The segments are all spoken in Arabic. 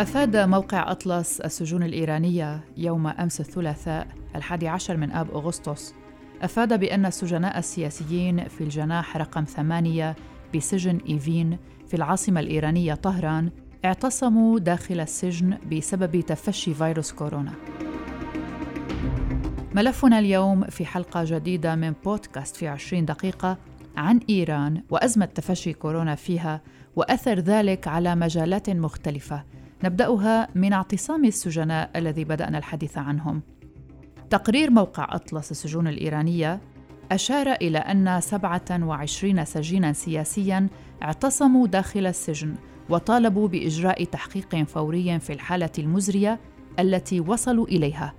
أفاد موقع أطلس السجون الإيرانية يوم أمس الثلاثاء الحادي عشر من آب أغسطس أفاد بأن السجناء السياسيين في الجناح رقم ثمانية بسجن إيفين في العاصمة الإيرانية طهران اعتصموا داخل السجن بسبب تفشي فيروس كورونا. ملفنا اليوم في حلقة جديدة من بودكاست في 20 دقيقة عن إيران وأزمة تفشي كورونا فيها وأثر ذلك على مجالات مختلفة نبدأها من اعتصام السجناء الذي بدأنا الحديث عنهم. تقرير موقع أطلس السجون الإيرانية أشار إلى أن 27 سجينا سياسيا اعتصموا داخل السجن وطالبوا بإجراء تحقيق فوري في الحالة المزرية التي وصلوا إليها.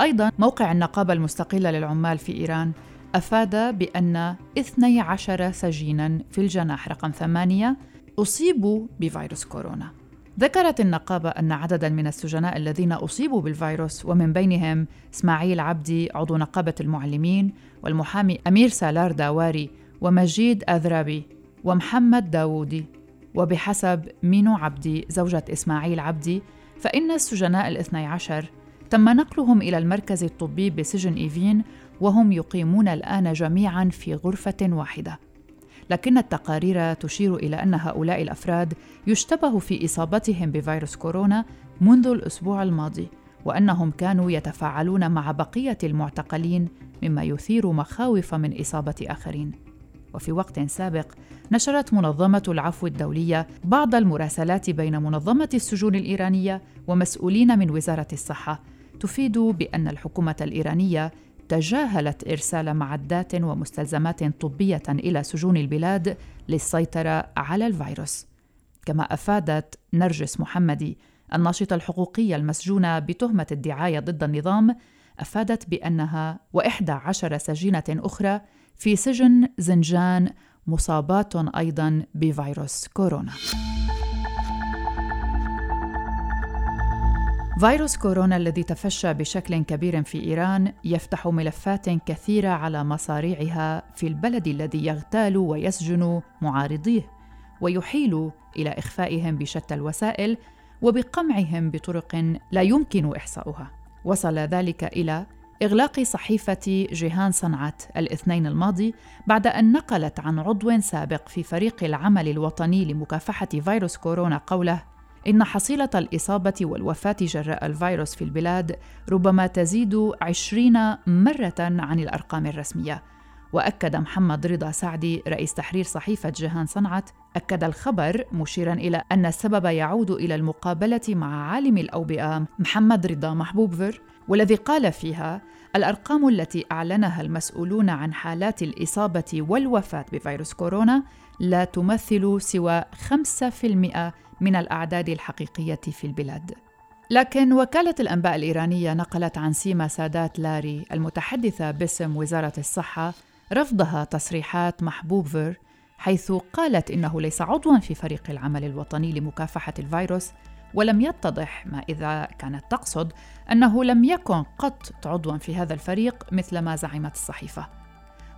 أيضا موقع النقابة المستقلة للعمال في إيران أفاد بأن 12 سجينا في الجناح رقم ثمانية أصيبوا بفيروس كورونا. ذكرت النقابة أن عددا من السجناء الذين أصيبوا بالفيروس ومن بينهم إسماعيل عبدي عضو نقابة المعلمين والمحامي أمير سالار داواري ومجيد أذرابي ومحمد داوودي. وبحسب مينو عبدي زوجة إسماعيل عبدي فإن السجناء الاثني عشر تم نقلهم إلى المركز الطبي بسجن إيفين وهم يقيمون الآن جميعا في غرفة واحدة. لكن التقارير تشير إلى أن هؤلاء الأفراد يشتبه في إصابتهم بفيروس كورونا منذ الأسبوع الماضي وأنهم كانوا يتفاعلون مع بقية المعتقلين مما يثير مخاوف من إصابة آخرين. وفي وقت سابق نشرت منظمة العفو الدولية بعض المراسلات بين منظمة السجون الإيرانية ومسؤولين من وزارة الصحة تفيد بأن الحكومة الإيرانية تجاهلت إرسال معدات ومستلزمات طبية إلى سجون البلاد للسيطرة على الفيروس. كما أفادت نرجس محمدي الناشطة الحقوقية المسجونة بتهمة الدعاية ضد النظام أفادت بأنها وإحدى عشر سجينة أخرى في سجن زنجان مصابات أيضا بفيروس كورونا. فيروس كورونا الذي تفشى بشكل كبير في إيران يفتح ملفات كثيرة على مصاريعها في البلد الذي يغتال ويسجن معارضيه ويحيل إلى إخفائهم بشتى الوسائل وبقمعهم بطرق لا يمكن إحصاؤها. وصل ذلك إلى إغلاق صحيفة جيهان صنعت الاثنين الماضي بعد أن نقلت عن عضو سابق في فريق العمل الوطني لمكافحة فيروس كورونا قوله إن حصيلة الإصابة والوفاة جراء الفيروس في البلاد ربما تزيد عشرين مرة عن الأرقام الرسمية. وأكد محمد رضا سعدي رئيس تحرير صحيفة جهان صنعت أكد الخبر مشيرا إلى أن السبب يعود إلى المقابلة مع عالم الأوبئة محمد رضا محبوبفر والذي قال فيها الأرقام التي أعلنها المسؤولون عن حالات الإصابة والوفاة بفيروس كورونا لا تمثل سوى 5% من الأعداد الحقيقية في البلاد. لكن وكالة الأنباء الإيرانية نقلت عن سيما سادات لاري المتحدثة باسم وزارة الصحة رفضها تصريحات محبوب فير حيث قالت إنه ليس عضواً في فريق العمل الوطني لمكافحة الفيروس ولم يتضح ما إذا كانت تقصد أنه لم يكن قط عضواً في هذا الفريق مثل ما زعمت الصحيفة.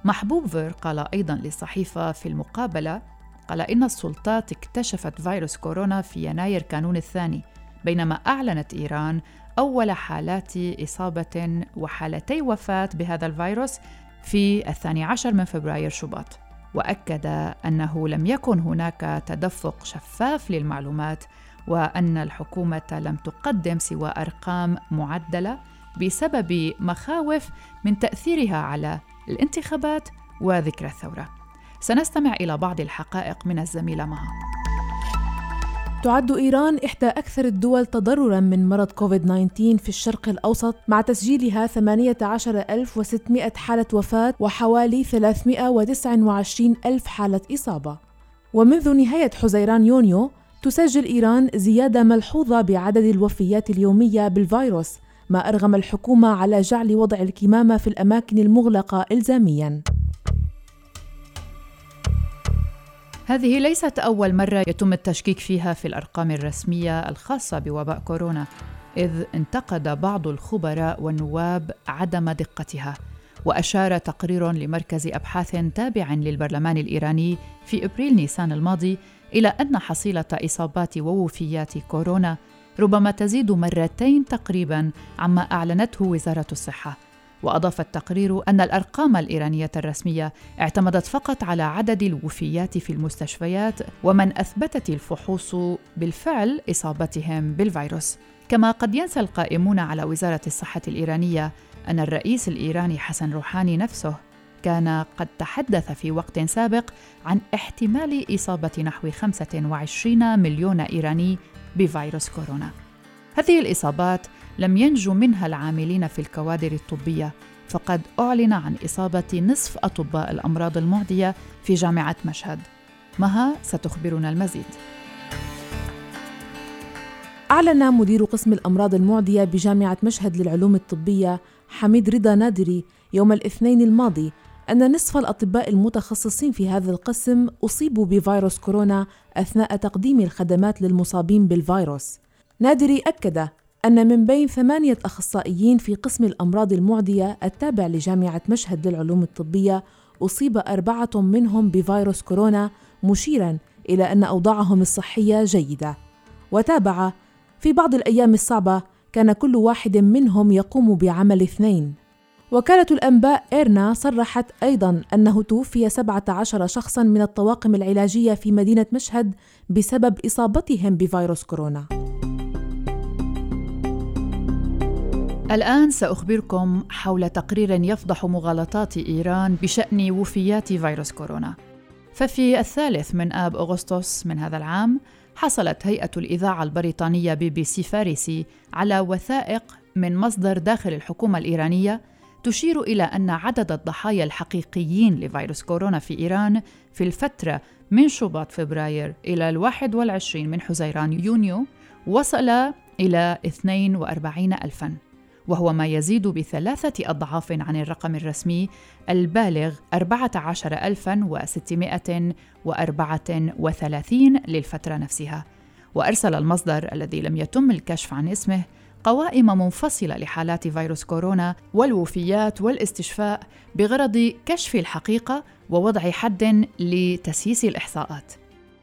محبوب فير قال أيضاً للصحيفة في المقابلة قال إن السلطات اكتشفت فيروس كورونا في يناير كانون الثاني بينما أعلنت إيران أول حالات إصابة وحالتي وفاة بهذا الفيروس في الثاني عشر من فبراير شباط. وأكد أنه لم يكن هناك تدفق شفاف للمعلومات وأن الحكومة لم تقدم سوى أرقام معدلة بسبب مخاوف من تأثيرها على الانتخابات وذكرى الثورة. سنستمع إلى بعض الحقائق من الزميلة مها تعد إيران إحدى أكثر الدول تضرراً من مرض كوفيد-19 في الشرق الأوسط مع تسجيلها 18600 حالة وفاة وحوالي 329 ألف حالة إصابة. ومنذ نهاية حزيران يونيو تسجل إيران زيادة ملحوظة بعدد الوفيات اليومية بالفيروس ما أرغم الحكومة على جعل وضع الكمامة في الأماكن المغلقة إلزامياً. هذه ليست أول مرة يتم التشكيك فيها في الأرقام الرسمية الخاصة بوباء كورونا، إذ انتقد بعض الخبراء والنواب عدم دقتها، وأشار تقرير لمركز أبحاث تابع للبرلمان الإيراني في إبريل نيسان الماضي إلى أن حصيلة إصابات ووفيات كورونا ربما تزيد مرتين تقريبا عما أعلنته وزارة الصحة. وأضاف التقرير أن الأرقام الإيرانية الرسمية اعتمدت فقط على عدد الوفيات في المستشفيات ومن أثبتت الفحوص بالفعل إصابتهم بالفيروس. كما قد ينسى القائمون على وزارة الصحة الإيرانية أن الرئيس الإيراني حسن روحاني نفسه كان قد تحدث في وقت سابق عن احتمال إصابة نحو 25 مليون إيراني بفيروس كورونا. هذه الإصابات لم ينجو منها العاملين في الكوادر الطبية فقد أعلن عن إصابة نصف أطباء الأمراض المعدية في جامعة مشهد مها ستخبرنا المزيد أعلن مدير قسم الأمراض المعدية بجامعة مشهد للعلوم الطبية حميد رضا نادري يوم الاثنين الماضي أن نصف الأطباء المتخصصين في هذا القسم أصيبوا بفيروس كورونا أثناء تقديم الخدمات للمصابين بالفيروس. نادري أكد أن من بين ثمانية أخصائيين في قسم الأمراض المعدية التابع لجامعة مشهد للعلوم الطبية أصيب أربعة منهم بفيروس كورونا مشيرا إلى أن أوضاعهم الصحية جيدة. وتابع: في بعض الأيام الصعبة كان كل واحد منهم يقوم بعمل اثنين. وكالة الأنباء إيرنا صرحت أيضا أنه توفي 17 شخصا من الطواقم العلاجية في مدينة مشهد بسبب إصابتهم بفيروس كورونا. الآن سأخبركم حول تقرير يفضح مغالطات إيران بشأن وفيات فيروس كورونا. ففي الثالث من آب أغسطس من هذا العام حصلت هيئة الإذاعة البريطانية بي بي سي فارسي على وثائق من مصدر داخل الحكومة الإيرانية تشير إلى أن عدد الضحايا الحقيقيين لفيروس كورونا في إيران في الفترة من شباط فبراير إلى الواحد والعشرين من حزيران يونيو وصل إلى 42 ألفاً وهو ما يزيد بثلاثة أضعاف عن الرقم الرسمي البالغ 14634 للفترة نفسها وأرسل المصدر الذي لم يتم الكشف عن اسمه قوائم منفصلة لحالات فيروس كورونا والوفيات والاستشفاء بغرض كشف الحقيقة ووضع حد لتسييس الإحصاءات.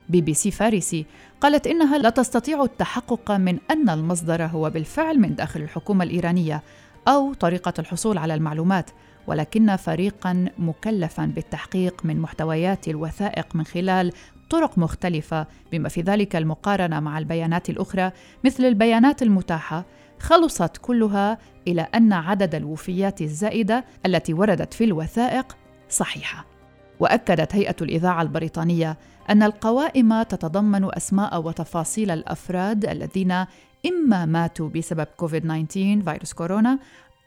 بي بي سي فارسي قالت إنها لا تستطيع التحقق من أن المصدر هو بالفعل من داخل الحكومة الإيرانية أو طريقة الحصول على المعلومات ولكن فريقا مكلفا بالتحقيق من محتويات الوثائق من خلال طرق مختلفة بما في ذلك المقارنة مع البيانات الأخرى مثل البيانات المتاحة خلصت كلها إلى أن عدد الوفيات الزائدة التي وردت في الوثائق صحيحة. وأكدت هيئة الإذاعة البريطانية أن القوائم تتضمن أسماء وتفاصيل الأفراد الذين إما ماتوا بسبب كوفيد 19 فيروس كورونا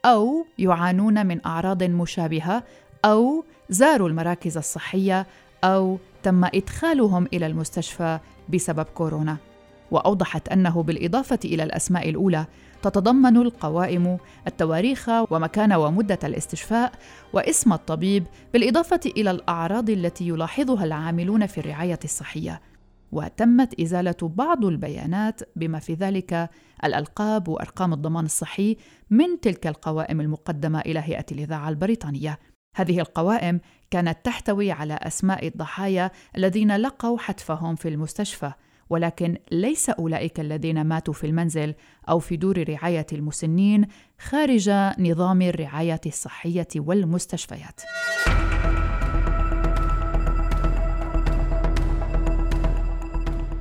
أو يعانون من أعراض مشابهة أو زاروا المراكز الصحية أو تم إدخالهم إلى المستشفى بسبب كورونا. وأوضحت أنه بالإضافة إلى الأسماء الأولى تتضمن القوائم التواريخ ومكان ومدة الاستشفاء واسم الطبيب بالإضافة إلى الأعراض التي يلاحظها العاملون في الرعاية الصحية. وتمت إزالة بعض البيانات بما في ذلك الألقاب وأرقام الضمان الصحي من تلك القوائم المقدمة إلى هيئة الإذاعة البريطانية. هذه القوائم كانت تحتوي على أسماء الضحايا الذين لقوا حتفهم في المستشفى. ولكن ليس أولئك الذين ماتوا في المنزل أو في دور رعاية المسنين خارج نظام الرعاية الصحية والمستشفيات.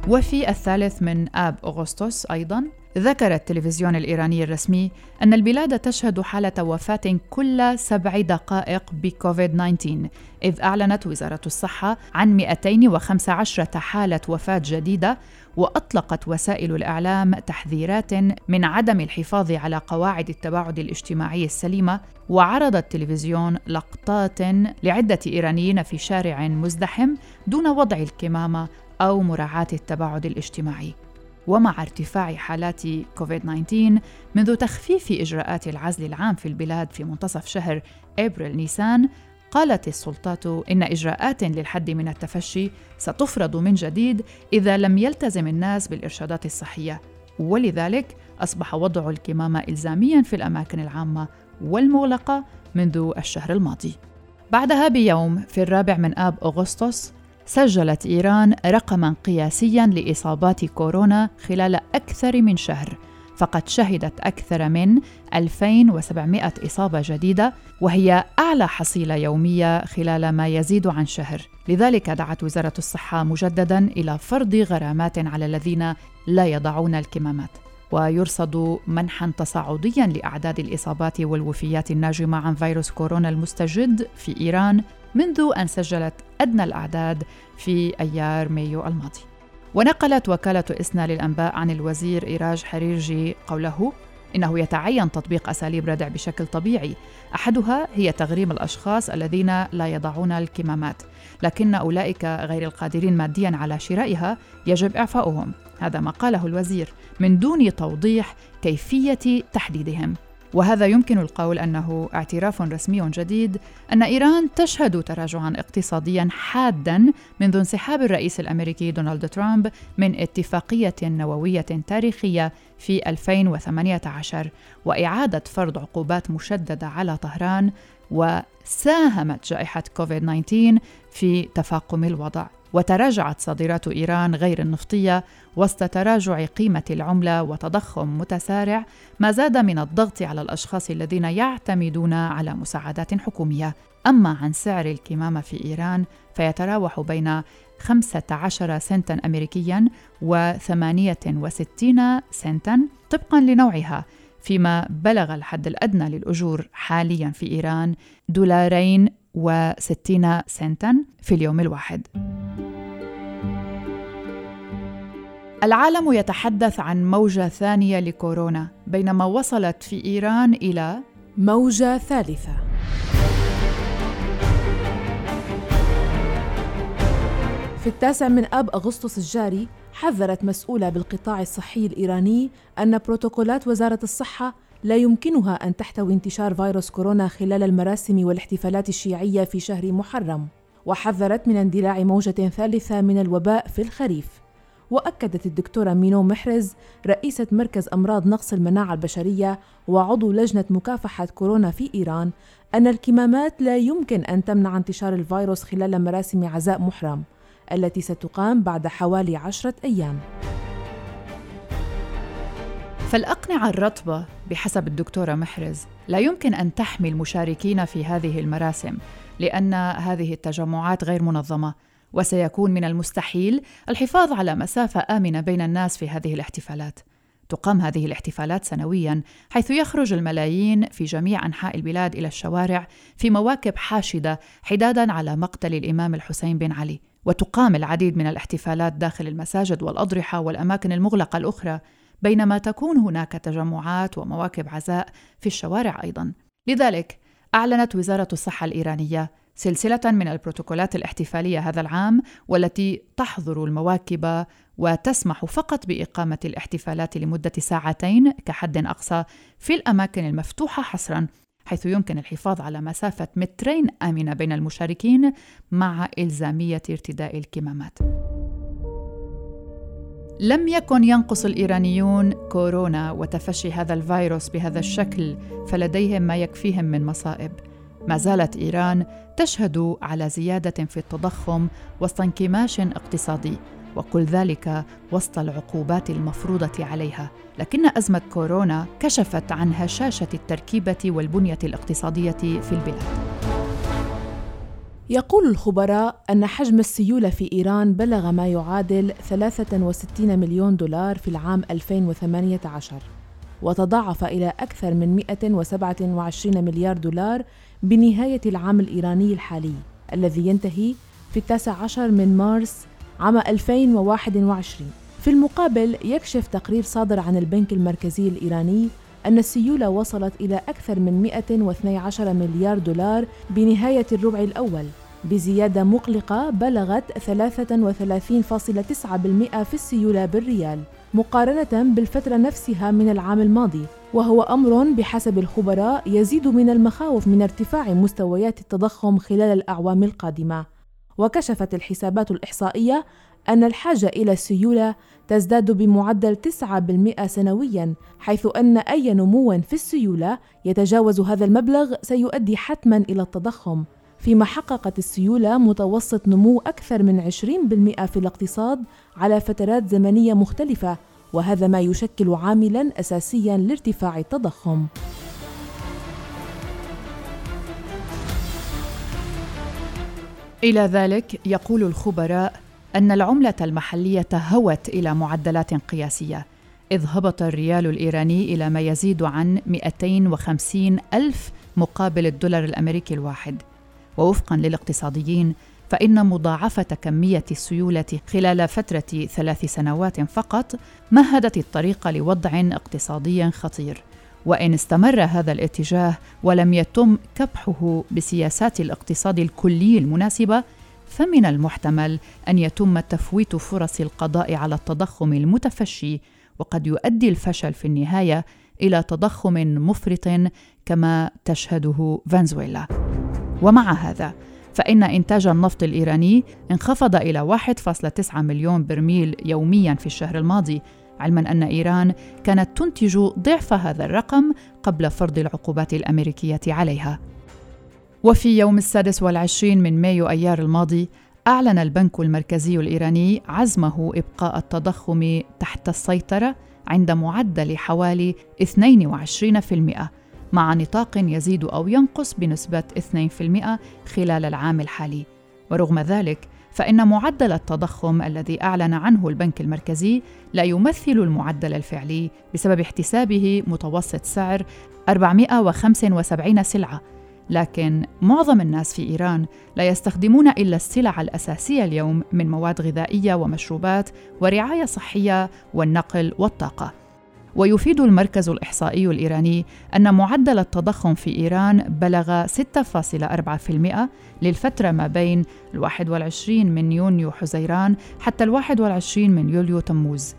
وفي الثالث من آب أغسطس أيضا ذكر التلفزيون الإيراني الرسمي أن البلاد تشهد حالة وفاة كل سبع دقائق بكوفيد 19 إذ أعلنت وزارة الصحة عن 215 حالة وفاة جديدة وأطلقت وسائل الإعلام تحذيرات من عدم الحفاظ على قواعد التباعد الاجتماعي السليمة وعرض التلفزيون لقطات لعدة إيرانيين في شارع مزدحم دون وضع الكمامة أو مراعاة التباعد الاجتماعي. ومع ارتفاع حالات كوفيد 19 منذ تخفيف إجراءات العزل العام في البلاد في منتصف شهر أبريل نيسان قالت السلطات إن إجراءات للحد من التفشي ستفرض من جديد إذا لم يلتزم الناس بالإرشادات الصحية. ولذلك أصبح وضع الكمامة إلزاميا في الأماكن العامة والمغلقة منذ الشهر الماضي. بعدها بيوم في الرابع من آب أغسطس سجلت إيران رقما قياسيا لإصابات كورونا خلال أكثر من شهر فقد شهدت أكثر من 2700 إصابة جديدة وهي أعلى حصيلة يومية خلال ما يزيد عن شهر. لذلك دعت وزارة الصحة مجددا إلى فرض غرامات على الذين لا يضعون الكمامات. ويرصد منحا تصاعديا لأعداد الإصابات والوفيات الناجمة عن فيروس كورونا المستجد في إيران منذ أن سجلت أدنى الأعداد في أيار مايو الماضي. ونقلت وكالة إسنا للأنباء عن الوزير إيراج حريرجي قوله إنه يتعين تطبيق أساليب ردع بشكل طبيعي، أحدها هي تغريم الأشخاص الذين لا يضعون الكمامات، لكن أولئك غير القادرين ماديا على شرائها يجب إعفاؤهم، هذا ما قاله الوزير من دون توضيح كيفية تحديدهم. وهذا يمكن القول أنه اعتراف رسمي جديد أن إيران تشهد تراجعا اقتصاديا حادا منذ انسحاب الرئيس الأمريكي دونالد ترامب من اتفاقية نووية تاريخية في 2018 واعاده فرض عقوبات مشددة على طهران وساهمت جائحة كوفيد 19 في تفاقم الوضع. وتراجعت صادرات إيران غير النفطية وسط تراجع قيمة العملة وتضخم متسارع ما زاد من الضغط على الأشخاص الذين يعتمدون على مساعدات حكومية. أما عن سعر الكمامة في إيران فيتراوح بين 15 سنتا امريكيا و 68 سنتا طبقا لنوعها فيما بلغ الحد الأدنى للأجور حاليا في إيران دولارين وستين سنتا في اليوم الواحد. العالم يتحدث عن موجة ثانية لكورونا بينما وصلت في إيران إلى موجة ثالثة. في التاسع من آب أغسطس الجاري حذرت مسؤولة بالقطاع الصحي الإيراني أن بروتوكولات وزارة الصحة لا يمكنها أن تحتوي انتشار فيروس كورونا خلال المراسم والاحتفالات الشيعية في شهر محرم وحذرت من اندلاع موجة ثالثة من الوباء في الخريف. وأكدت الدكتورة مينو محرز رئيسة مركز أمراض نقص المناعة البشرية وعضو لجنة مكافحة كورونا في إيران أن الكمامات لا يمكن أن تمنع انتشار الفيروس خلال مراسم عزاء محرم التي ستقام بعد حوالي عشرة أيام. فالأقنعة الرطبة بحسب الدكتورة محرز لا يمكن أن تحمي المشاركين في هذه المراسم لأن هذه التجمعات غير منظمة وسيكون من المستحيل الحفاظ على مسافة آمنة بين الناس في هذه الاحتفالات. تقام هذه الاحتفالات سنويا حيث يخرج الملايين في جميع أنحاء البلاد إلى الشوارع في مواكب حاشدة حدادا على مقتل الإمام الحسين بن علي وتقام العديد من الاحتفالات داخل المساجد والأضرحة والأماكن المغلقة الأخرى بينما تكون هناك تجمعات ومواكب عزاء في الشوارع أيضا. لذلك أعلنت وزارة الصحة الإيرانية سلسلة من البروتوكولات الاحتفالية هذا العام والتي تحظر المواكب وتسمح فقط بإقامة الاحتفالات لمدة ساعتين كحد أقصى في الأماكن المفتوحة حصرا حيث يمكن الحفاظ على مسافة مترين آمنة بين المشاركين مع إلزامية ارتداء الكمامات. لم يكن ينقص الإيرانيون كورونا وتفشي هذا الفيروس بهذا الشكل فلديهم ما يكفيهم من مصائب. ما زالت إيران تشهد على زيادة في التضخم وسط انكماش اقتصادي وكل ذلك وسط العقوبات المفروضة عليها. لكن أزمة كورونا كشفت عن هشاشة التركيبة والبنية الاقتصادية في البلاد. يقول الخبراء أن حجم السيولة في إيران بلغ ما يعادل 63 مليون دولار في العام 2018 وتضاعف إلى أكثر من 127 مليار دولار بنهاية العام الإيراني الحالي الذي ينتهي في التاسع عشر من مارس عام 2021 في المقابل يكشف تقرير صادر عن البنك المركزي الإيراني أن السيولة وصلت إلى أكثر من 112 مليار دولار بنهاية الربع الأول. بزيادة مقلقة بلغت 33.9% في السيولة بالريال مقارنة بالفترة نفسها من العام الماضي. وهو أمر بحسب الخبراء يزيد من المخاوف من ارتفاع مستويات التضخم خلال الأعوام القادمة. وكشفت الحسابات الإحصائية أن الحاجة إلى السيولة تزداد بمعدل 9% سنويا حيث أن أي نمو في السيولة يتجاوز هذا المبلغ سيؤدي حتما إلى التضخم. فيما حققت السيولة متوسط نمو أكثر من 20% في الاقتصاد على فترات زمنية مختلفة وهذا ما يشكل عاملا أساسيا لارتفاع التضخم. إلى ذلك يقول الخبراء أن العملة المحلية هوت إلى معدلات قياسية إذ هبط الريال الإيراني إلى ما يزيد عن 250 ألف مقابل الدولار الأمريكي الواحد. ووفقا للاقتصاديين فإن مضاعفة كمية السيولة خلال فترة ثلاث سنوات فقط مهدت الطريق لوضع اقتصادي خطير. وإن استمر هذا الاتجاه ولم يتم كبحه بسياسات الاقتصاد الكلي المناسبة فمن المحتمل أن يتم تفويت فرص القضاء على التضخم المتفشي وقد يؤدي الفشل في النهاية إلى تضخم مفرط كما تشهده فنزويلا. ومع هذا فإن إنتاج النفط الإيراني انخفض إلى 1.9 مليون برميل يوميا في الشهر الماضي علما أن إيران كانت تنتج ضعف هذا الرقم قبل فرض العقوبات الأمريكية عليها. وفي يوم السادس والعشرين من مايو أيار الماضي أعلن البنك المركزي الإيراني عزمه إبقاء التضخم تحت السيطرة عند معدل حوالي 22% مع نطاق يزيد أو ينقص بنسبة 2% خلال العام الحالي. ورغم ذلك فإن معدل التضخم الذي أعلن عنه البنك المركزي لا يمثل المعدل الفعلي بسبب احتسابه متوسط سعر 475 سلعة لكن معظم الناس في إيران لا يستخدمون إلا السلع الأساسية اليوم من مواد غذائية ومشروبات ورعاية صحية والنقل والطاقة. ويفيد المركز الإحصائي الإيراني أن معدل التضخم في إيران بلغ 6.4% للفترة ما بين ال 21 من يونيو حزيران حتى ال 21 من يوليو تموز.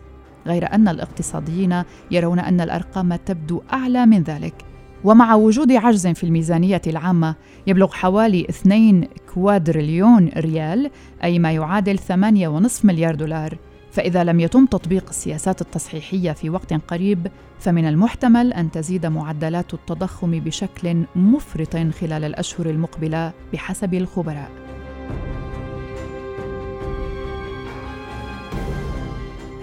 غير أن الاقتصاديين يرون أن الأرقام تبدو أعلى من ذلك ومع وجود عجز في الميزانية العامة يبلغ حوالي 2 كوادريليون ريال أي ما يعادل 8.5 مليار دولار فإذا لم يتم تطبيق السياسات التصحيحية في وقت قريب فمن المحتمل أن تزيد معدلات التضخم بشكل مفرط خلال الأشهر المقبلة بحسب الخبراء.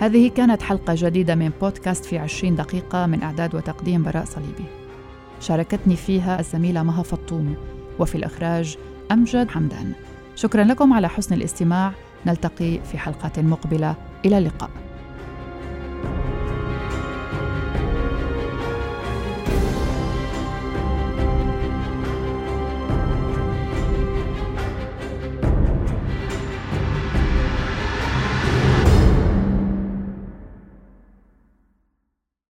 هذه كانت حلقة جديدة من بودكاست في 20 دقيقة من إعداد وتقديم براء صليبي. شاركتني فيها الزميلة مها فطوم وفي الإخراج أمجد حمدان. شكرا لكم على حسن الاستماع. نلتقي في حلقات مقبلة. إلى اللقاء.